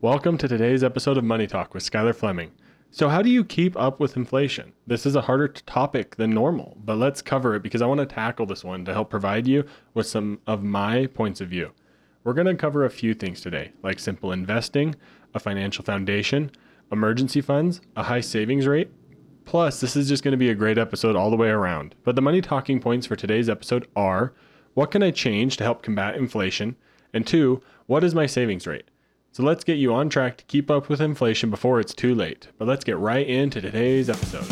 Welcome to today's episode of Money Talk with Skyler Fleming. So, how do you keep up with inflation? This is a harder topic than normal, but let's cover it because I want to tackle this one to help provide you with some of my points of view. We're going to cover a few things today, like simple investing, a financial foundation, emergency funds, a high savings rate. Plus, this is just going to be a great episode all the way around. But the money talking points for today's episode are what can I change to help combat inflation? And two, what is my savings rate? So let's get you on track to keep up with inflation before it's too late. But let's get right into today's episode.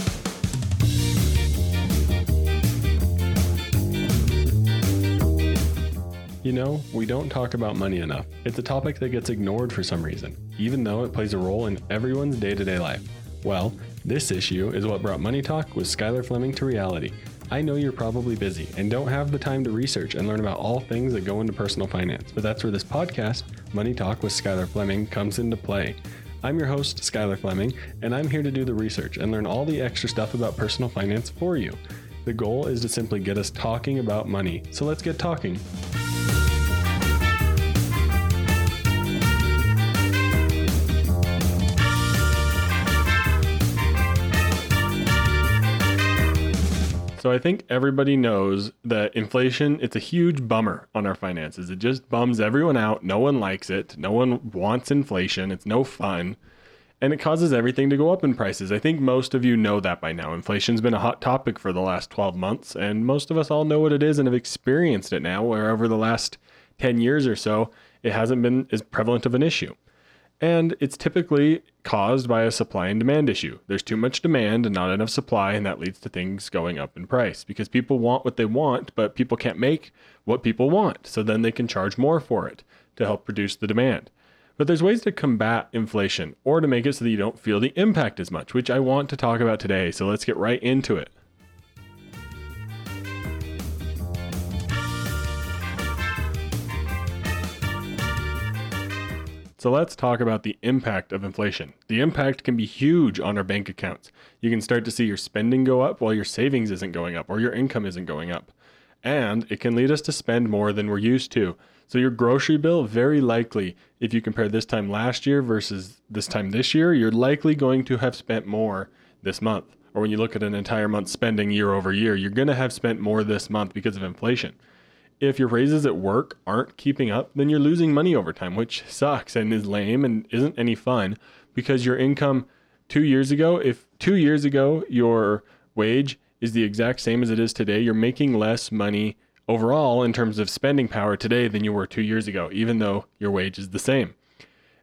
You know, we don't talk about money enough. It's a topic that gets ignored for some reason, even though it plays a role in everyone's day to day life. Well, this issue is what brought Money Talk with Skyler Fleming to reality. I know you're probably busy and don't have the time to research and learn about all things that go into personal finance, but that's where this podcast, Money Talk with Skyler Fleming, comes into play. I'm your host, Skyler Fleming, and I'm here to do the research and learn all the extra stuff about personal finance for you. The goal is to simply get us talking about money, so let's get talking. So I think everybody knows that inflation, it's a huge bummer on our finances. It just bums everyone out. No one likes it. No one wants inflation. It's no fun. And it causes everything to go up in prices. I think most of you know that by now. Inflation's been a hot topic for the last 12 months, and most of us all know what it is and have experienced it now, where over the last 10 years or so, it hasn't been as prevalent of an issue. And it's typically caused by a supply and demand issue. There's too much demand and not enough supply, and that leads to things going up in price because people want what they want, but people can't make what people want. So then they can charge more for it to help produce the demand. But there's ways to combat inflation or to make it so that you don't feel the impact as much, which I want to talk about today. So let's get right into it. So let's talk about the impact of inflation. The impact can be huge on our bank accounts. You can start to see your spending go up while your savings isn't going up or your income isn't going up. And it can lead us to spend more than we're used to. So your grocery bill, very likely, if you compare this time last year versus this time this year, you're likely going to have spent more this month. Or when you look at an entire month spending year over year, you're going to have spent more this month because of inflation if your raises at work aren't keeping up, then you're losing money over time, which sucks and is lame and isn't any fun because your income two years ago, if two years ago your wage is the exact same as it is today, you're making less money overall in terms of spending power today than you were two years ago, even though your wage is the same.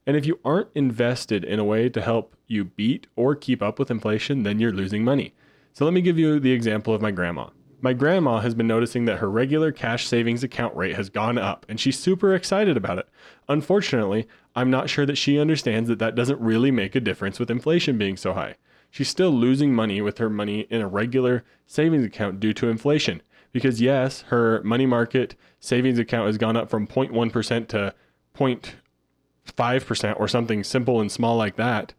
And if you aren't invested in a way to help you beat or keep up with inflation, then you're losing money. So let me give you the example of my grandma. My grandma has been noticing that her regular cash savings account rate has gone up, and she's super excited about it. Unfortunately, I'm not sure that she understands that that doesn't really make a difference with inflation being so high. She's still losing money with her money in a regular savings account due to inflation. Because, yes, her money market savings account has gone up from 0.1% to 0.5% or something simple and small like that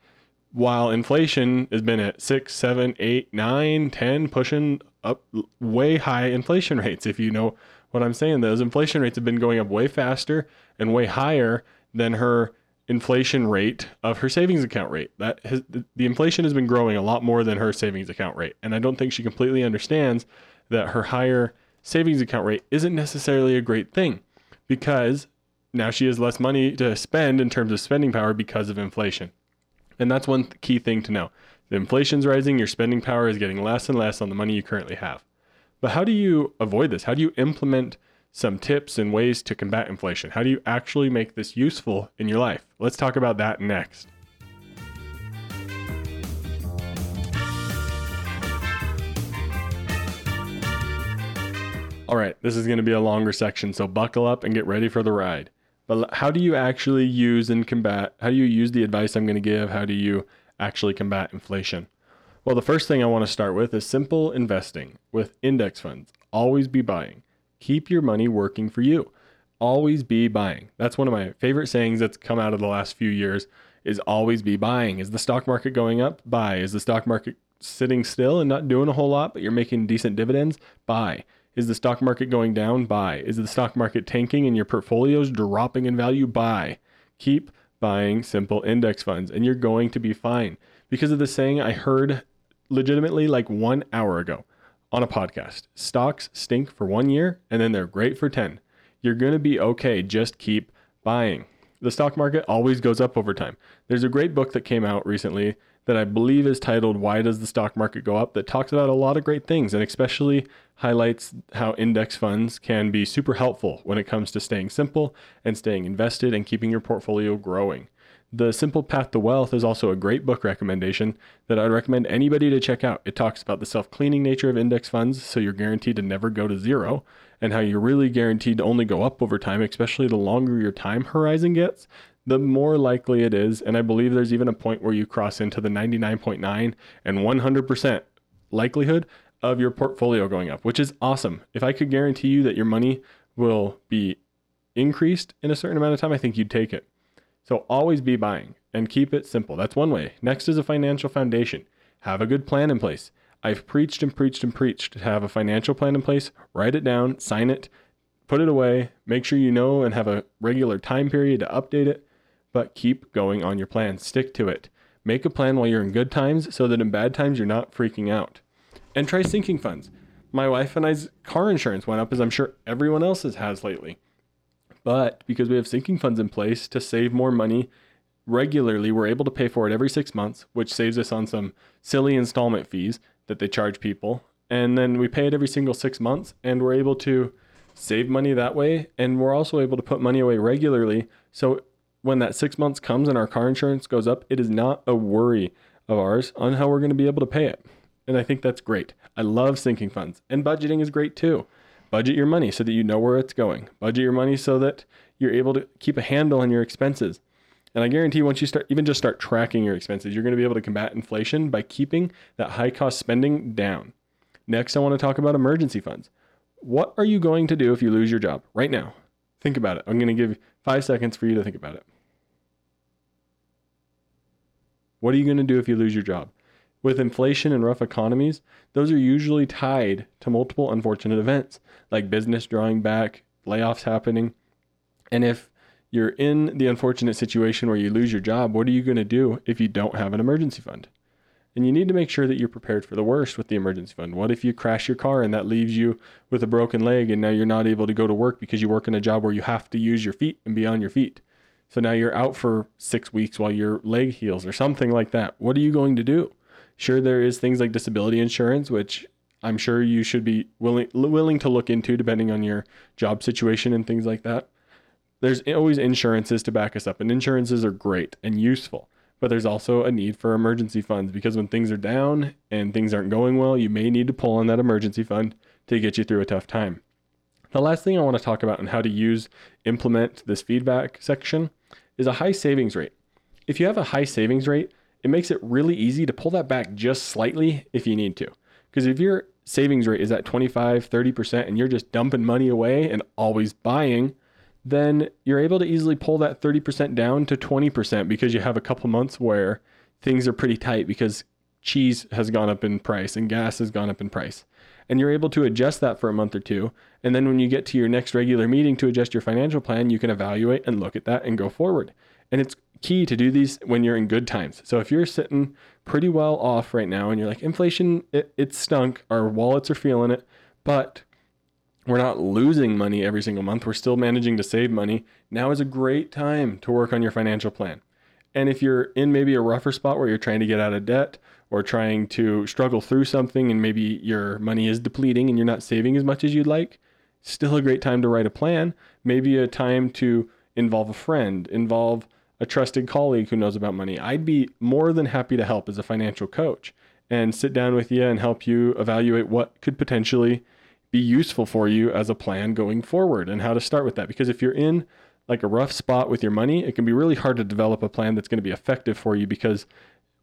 while inflation has been at six, seven, eight, nine, ten, pushing up way high inflation rates. If you know what I'm saying, those inflation rates have been going up way faster and way higher than her inflation rate of her savings account rate. That has, the inflation has been growing a lot more than her savings account rate, and I don't think she completely understands that her higher savings account rate isn't necessarily a great thing because now she has less money to spend in terms of spending power because of inflation. And that's one key thing to know. The inflation's rising, your spending power is getting less and less on the money you currently have. But how do you avoid this? How do you implement some tips and ways to combat inflation? How do you actually make this useful in your life? Let's talk about that next. All right, this is going to be a longer section, so buckle up and get ready for the ride. But how do you actually use and combat? How do you use the advice I'm going to give? How do you actually combat inflation? Well, the first thing I want to start with is simple investing with index funds. Always be buying. Keep your money working for you. Always be buying. That's one of my favorite sayings that's come out of the last few years is always be buying. Is the stock market going up? Buy. Is the stock market sitting still and not doing a whole lot, but you're making decent dividends? Buy. Is the stock market going down? Buy. Is the stock market tanking and your portfolios dropping in value? Buy. Keep buying simple index funds and you're going to be fine because of the saying I heard legitimately like one hour ago on a podcast stocks stink for one year and then they're great for 10. You're going to be okay. Just keep buying. The stock market always goes up over time. There's a great book that came out recently that I believe is titled Why Does the Stock Market Go Up that talks about a lot of great things and especially highlights how index funds can be super helpful when it comes to staying simple and staying invested and keeping your portfolio growing. The Simple Path to Wealth is also a great book recommendation that I'd recommend anybody to check out. It talks about the self cleaning nature of index funds, so you're guaranteed to never go to zero, and how you're really guaranteed to only go up over time, especially the longer your time horizon gets, the more likely it is. And I believe there's even a point where you cross into the 99.9 and 100% likelihood of your portfolio going up, which is awesome. If I could guarantee you that your money will be increased in a certain amount of time, I think you'd take it. So always be buying and keep it simple. That's one way. Next is a financial foundation. Have a good plan in place. I've preached and preached and preached to have a financial plan in place. Write it down, sign it, put it away. Make sure you know and have a regular time period to update it, but keep going on your plan. Stick to it. Make a plan while you're in good times so that in bad times you're not freaking out. And try sinking funds. My wife and I's car insurance went up as I'm sure everyone else's has lately. But because we have sinking funds in place to save more money regularly, we're able to pay for it every six months, which saves us on some silly installment fees that they charge people. And then we pay it every single six months, and we're able to save money that way. And we're also able to put money away regularly. So when that six months comes and our car insurance goes up, it is not a worry of ours on how we're going to be able to pay it. And I think that's great. I love sinking funds, and budgeting is great too. Budget your money so that you know where it's going. Budget your money so that you're able to keep a handle on your expenses. And I guarantee once you start, even just start tracking your expenses, you're going to be able to combat inflation by keeping that high cost spending down. Next, I want to talk about emergency funds. What are you going to do if you lose your job right now? Think about it. I'm going to give five seconds for you to think about it. What are you going to do if you lose your job? With inflation and rough economies, those are usually tied to multiple unfortunate events like business drawing back, layoffs happening. And if you're in the unfortunate situation where you lose your job, what are you going to do if you don't have an emergency fund? And you need to make sure that you're prepared for the worst with the emergency fund. What if you crash your car and that leaves you with a broken leg and now you're not able to go to work because you work in a job where you have to use your feet and be on your feet? So now you're out for six weeks while your leg heals or something like that. What are you going to do? Sure, there is things like disability insurance, which I'm sure you should be willing willing to look into depending on your job situation and things like that. There's always insurances to back us up, and insurances are great and useful. But there's also a need for emergency funds because when things are down and things aren't going well, you may need to pull on that emergency fund to get you through a tough time. The last thing I want to talk about and how to use implement this feedback section is a high savings rate. If you have a high savings rate, it makes it really easy to pull that back just slightly if you need to. Because if your savings rate is at 25, 30%, and you're just dumping money away and always buying, then you're able to easily pull that 30% down to 20% because you have a couple months where things are pretty tight because cheese has gone up in price and gas has gone up in price. And you're able to adjust that for a month or two. And then when you get to your next regular meeting to adjust your financial plan, you can evaluate and look at that and go forward. And it's key to do these when you're in good times. So if you're sitting pretty well off right now and you're like, inflation, it, it stunk, our wallets are feeling it, but we're not losing money every single month. We're still managing to save money. Now is a great time to work on your financial plan. And if you're in maybe a rougher spot where you're trying to get out of debt or trying to struggle through something and maybe your money is depleting and you're not saving as much as you'd like, still a great time to write a plan. Maybe a time to involve a friend, involve a trusted colleague who knows about money. I'd be more than happy to help as a financial coach and sit down with you and help you evaluate what could potentially be useful for you as a plan going forward and how to start with that. Because if you're in like a rough spot with your money, it can be really hard to develop a plan that's going to be effective for you because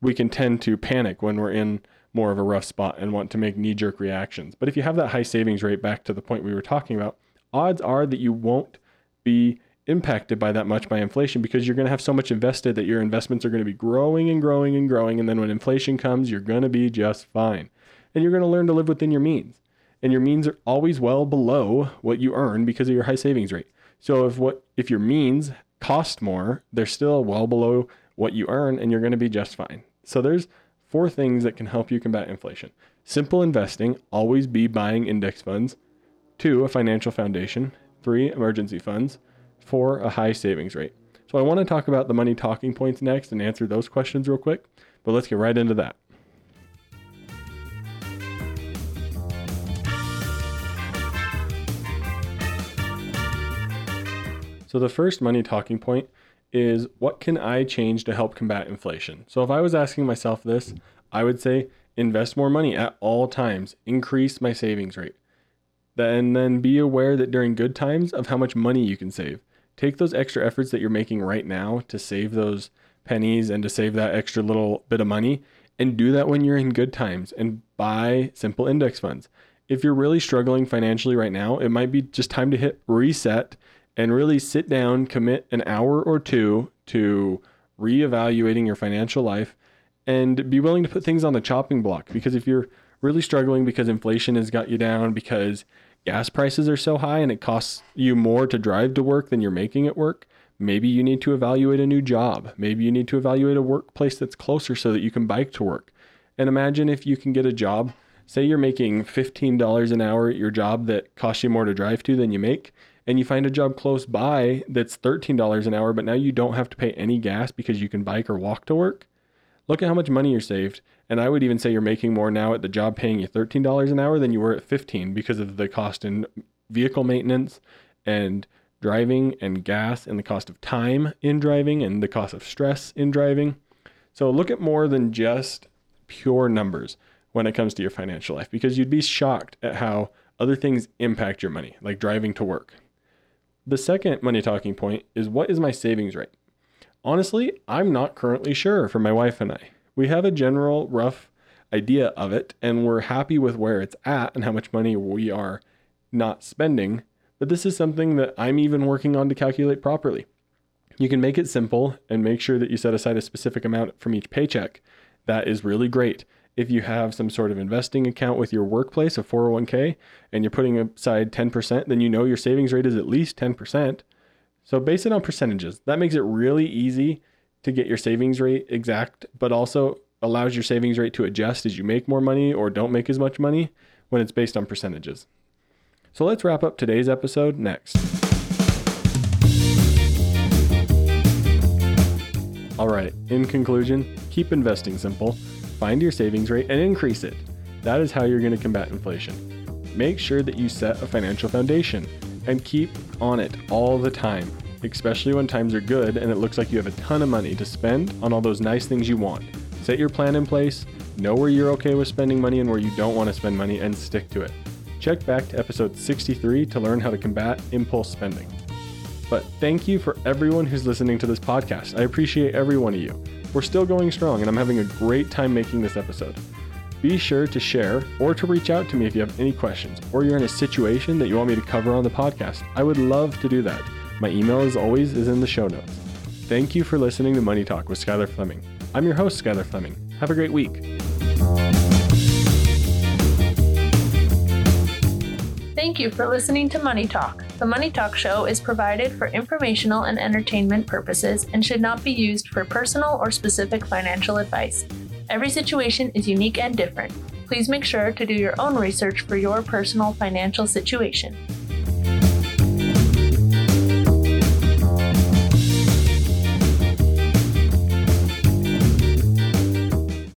we can tend to panic when we're in more of a rough spot and want to make knee jerk reactions. But if you have that high savings rate, back to the point we were talking about, odds are that you won't be impacted by that much by inflation because you're going to have so much invested that your investments are going to be growing and growing and growing. And then when inflation comes, you're going to be just fine. And you're going to learn to live within your means. And your means are always well below what you earn because of your high savings rate. So if what if your means cost more, they're still well below what you earn and you're going to be just fine. So there's four things that can help you combat inflation. Simple investing, always be buying index funds. Two, a financial foundation. Three, emergency funds. Four, a high savings rate. So I want to talk about the money talking points next and answer those questions real quick, but let's get right into that. So the first money talking point is what can I change to help combat inflation? So if I was asking myself this, I would say invest more money at all times, increase my savings rate. And then be aware that during good times of how much money you can save. Take those extra efforts that you're making right now to save those pennies and to save that extra little bit of money and do that when you're in good times and buy simple index funds. If you're really struggling financially right now, it might be just time to hit reset and really sit down, commit an hour or two to reevaluating your financial life and be willing to put things on the chopping block. Because if you're really struggling because inflation has got you down, because gas prices are so high and it costs you more to drive to work than you're making at work, maybe you need to evaluate a new job. Maybe you need to evaluate a workplace that's closer so that you can bike to work. And imagine if you can get a job, say you're making $15 an hour at your job that costs you more to drive to than you make and you find a job close by that's $13 an hour, but now you don't have to pay any gas because you can bike or walk to work, look at how much money you're saved. And I would even say you're making more now at the job paying you $13 an hour than you were at 15 because of the cost in vehicle maintenance and driving and gas and the cost of time in driving and the cost of stress in driving. So look at more than just pure numbers when it comes to your financial life because you'd be shocked at how other things impact your money, like driving to work. The second money talking point is what is my savings rate? Honestly, I'm not currently sure for my wife and I. We have a general rough idea of it, and we're happy with where it's at and how much money we are not spending. But this is something that I'm even working on to calculate properly. You can make it simple and make sure that you set aside a specific amount from each paycheck. That is really great if you have some sort of investing account with your workplace, a 401k, and you're putting aside 10%, then you know your savings rate is at least 10%. So base it on percentages. That makes it really easy to get your savings rate exact, but also allows your savings rate to adjust as you make more money or don't make as much money when it's based on percentages. So let's wrap up today's episode next. In conclusion, keep investing simple find your savings rate and increase it. That is how you're going to combat inflation. Make sure that you set a financial foundation and keep on it all the time, especially when times are good and it looks like you have a ton of money to spend on all those nice things you want. Set your plan in place, know where you're okay with spending money and where you don't want to spend money, and stick to it. Check back to episode 63 to learn how to combat impulse spending. But thank you for everyone who's listening to this podcast. I appreciate every one of you. We're still going strong, and I'm having a great time making this episode. Be sure to share or to reach out to me if you have any questions or you're in a situation that you want me to cover on the podcast. I would love to do that. My email, as always, is in the show notes. Thank you for listening to Money Talk with Skyler Fleming. I'm your host, Skyler Fleming. Have a great week. Thank you for listening to Money Talk. The Money Talk show is provided for informational and entertainment purposes and should not be used for personal or specific financial advice. Every situation is unique and different. Please make sure to do your own research for your personal financial situation.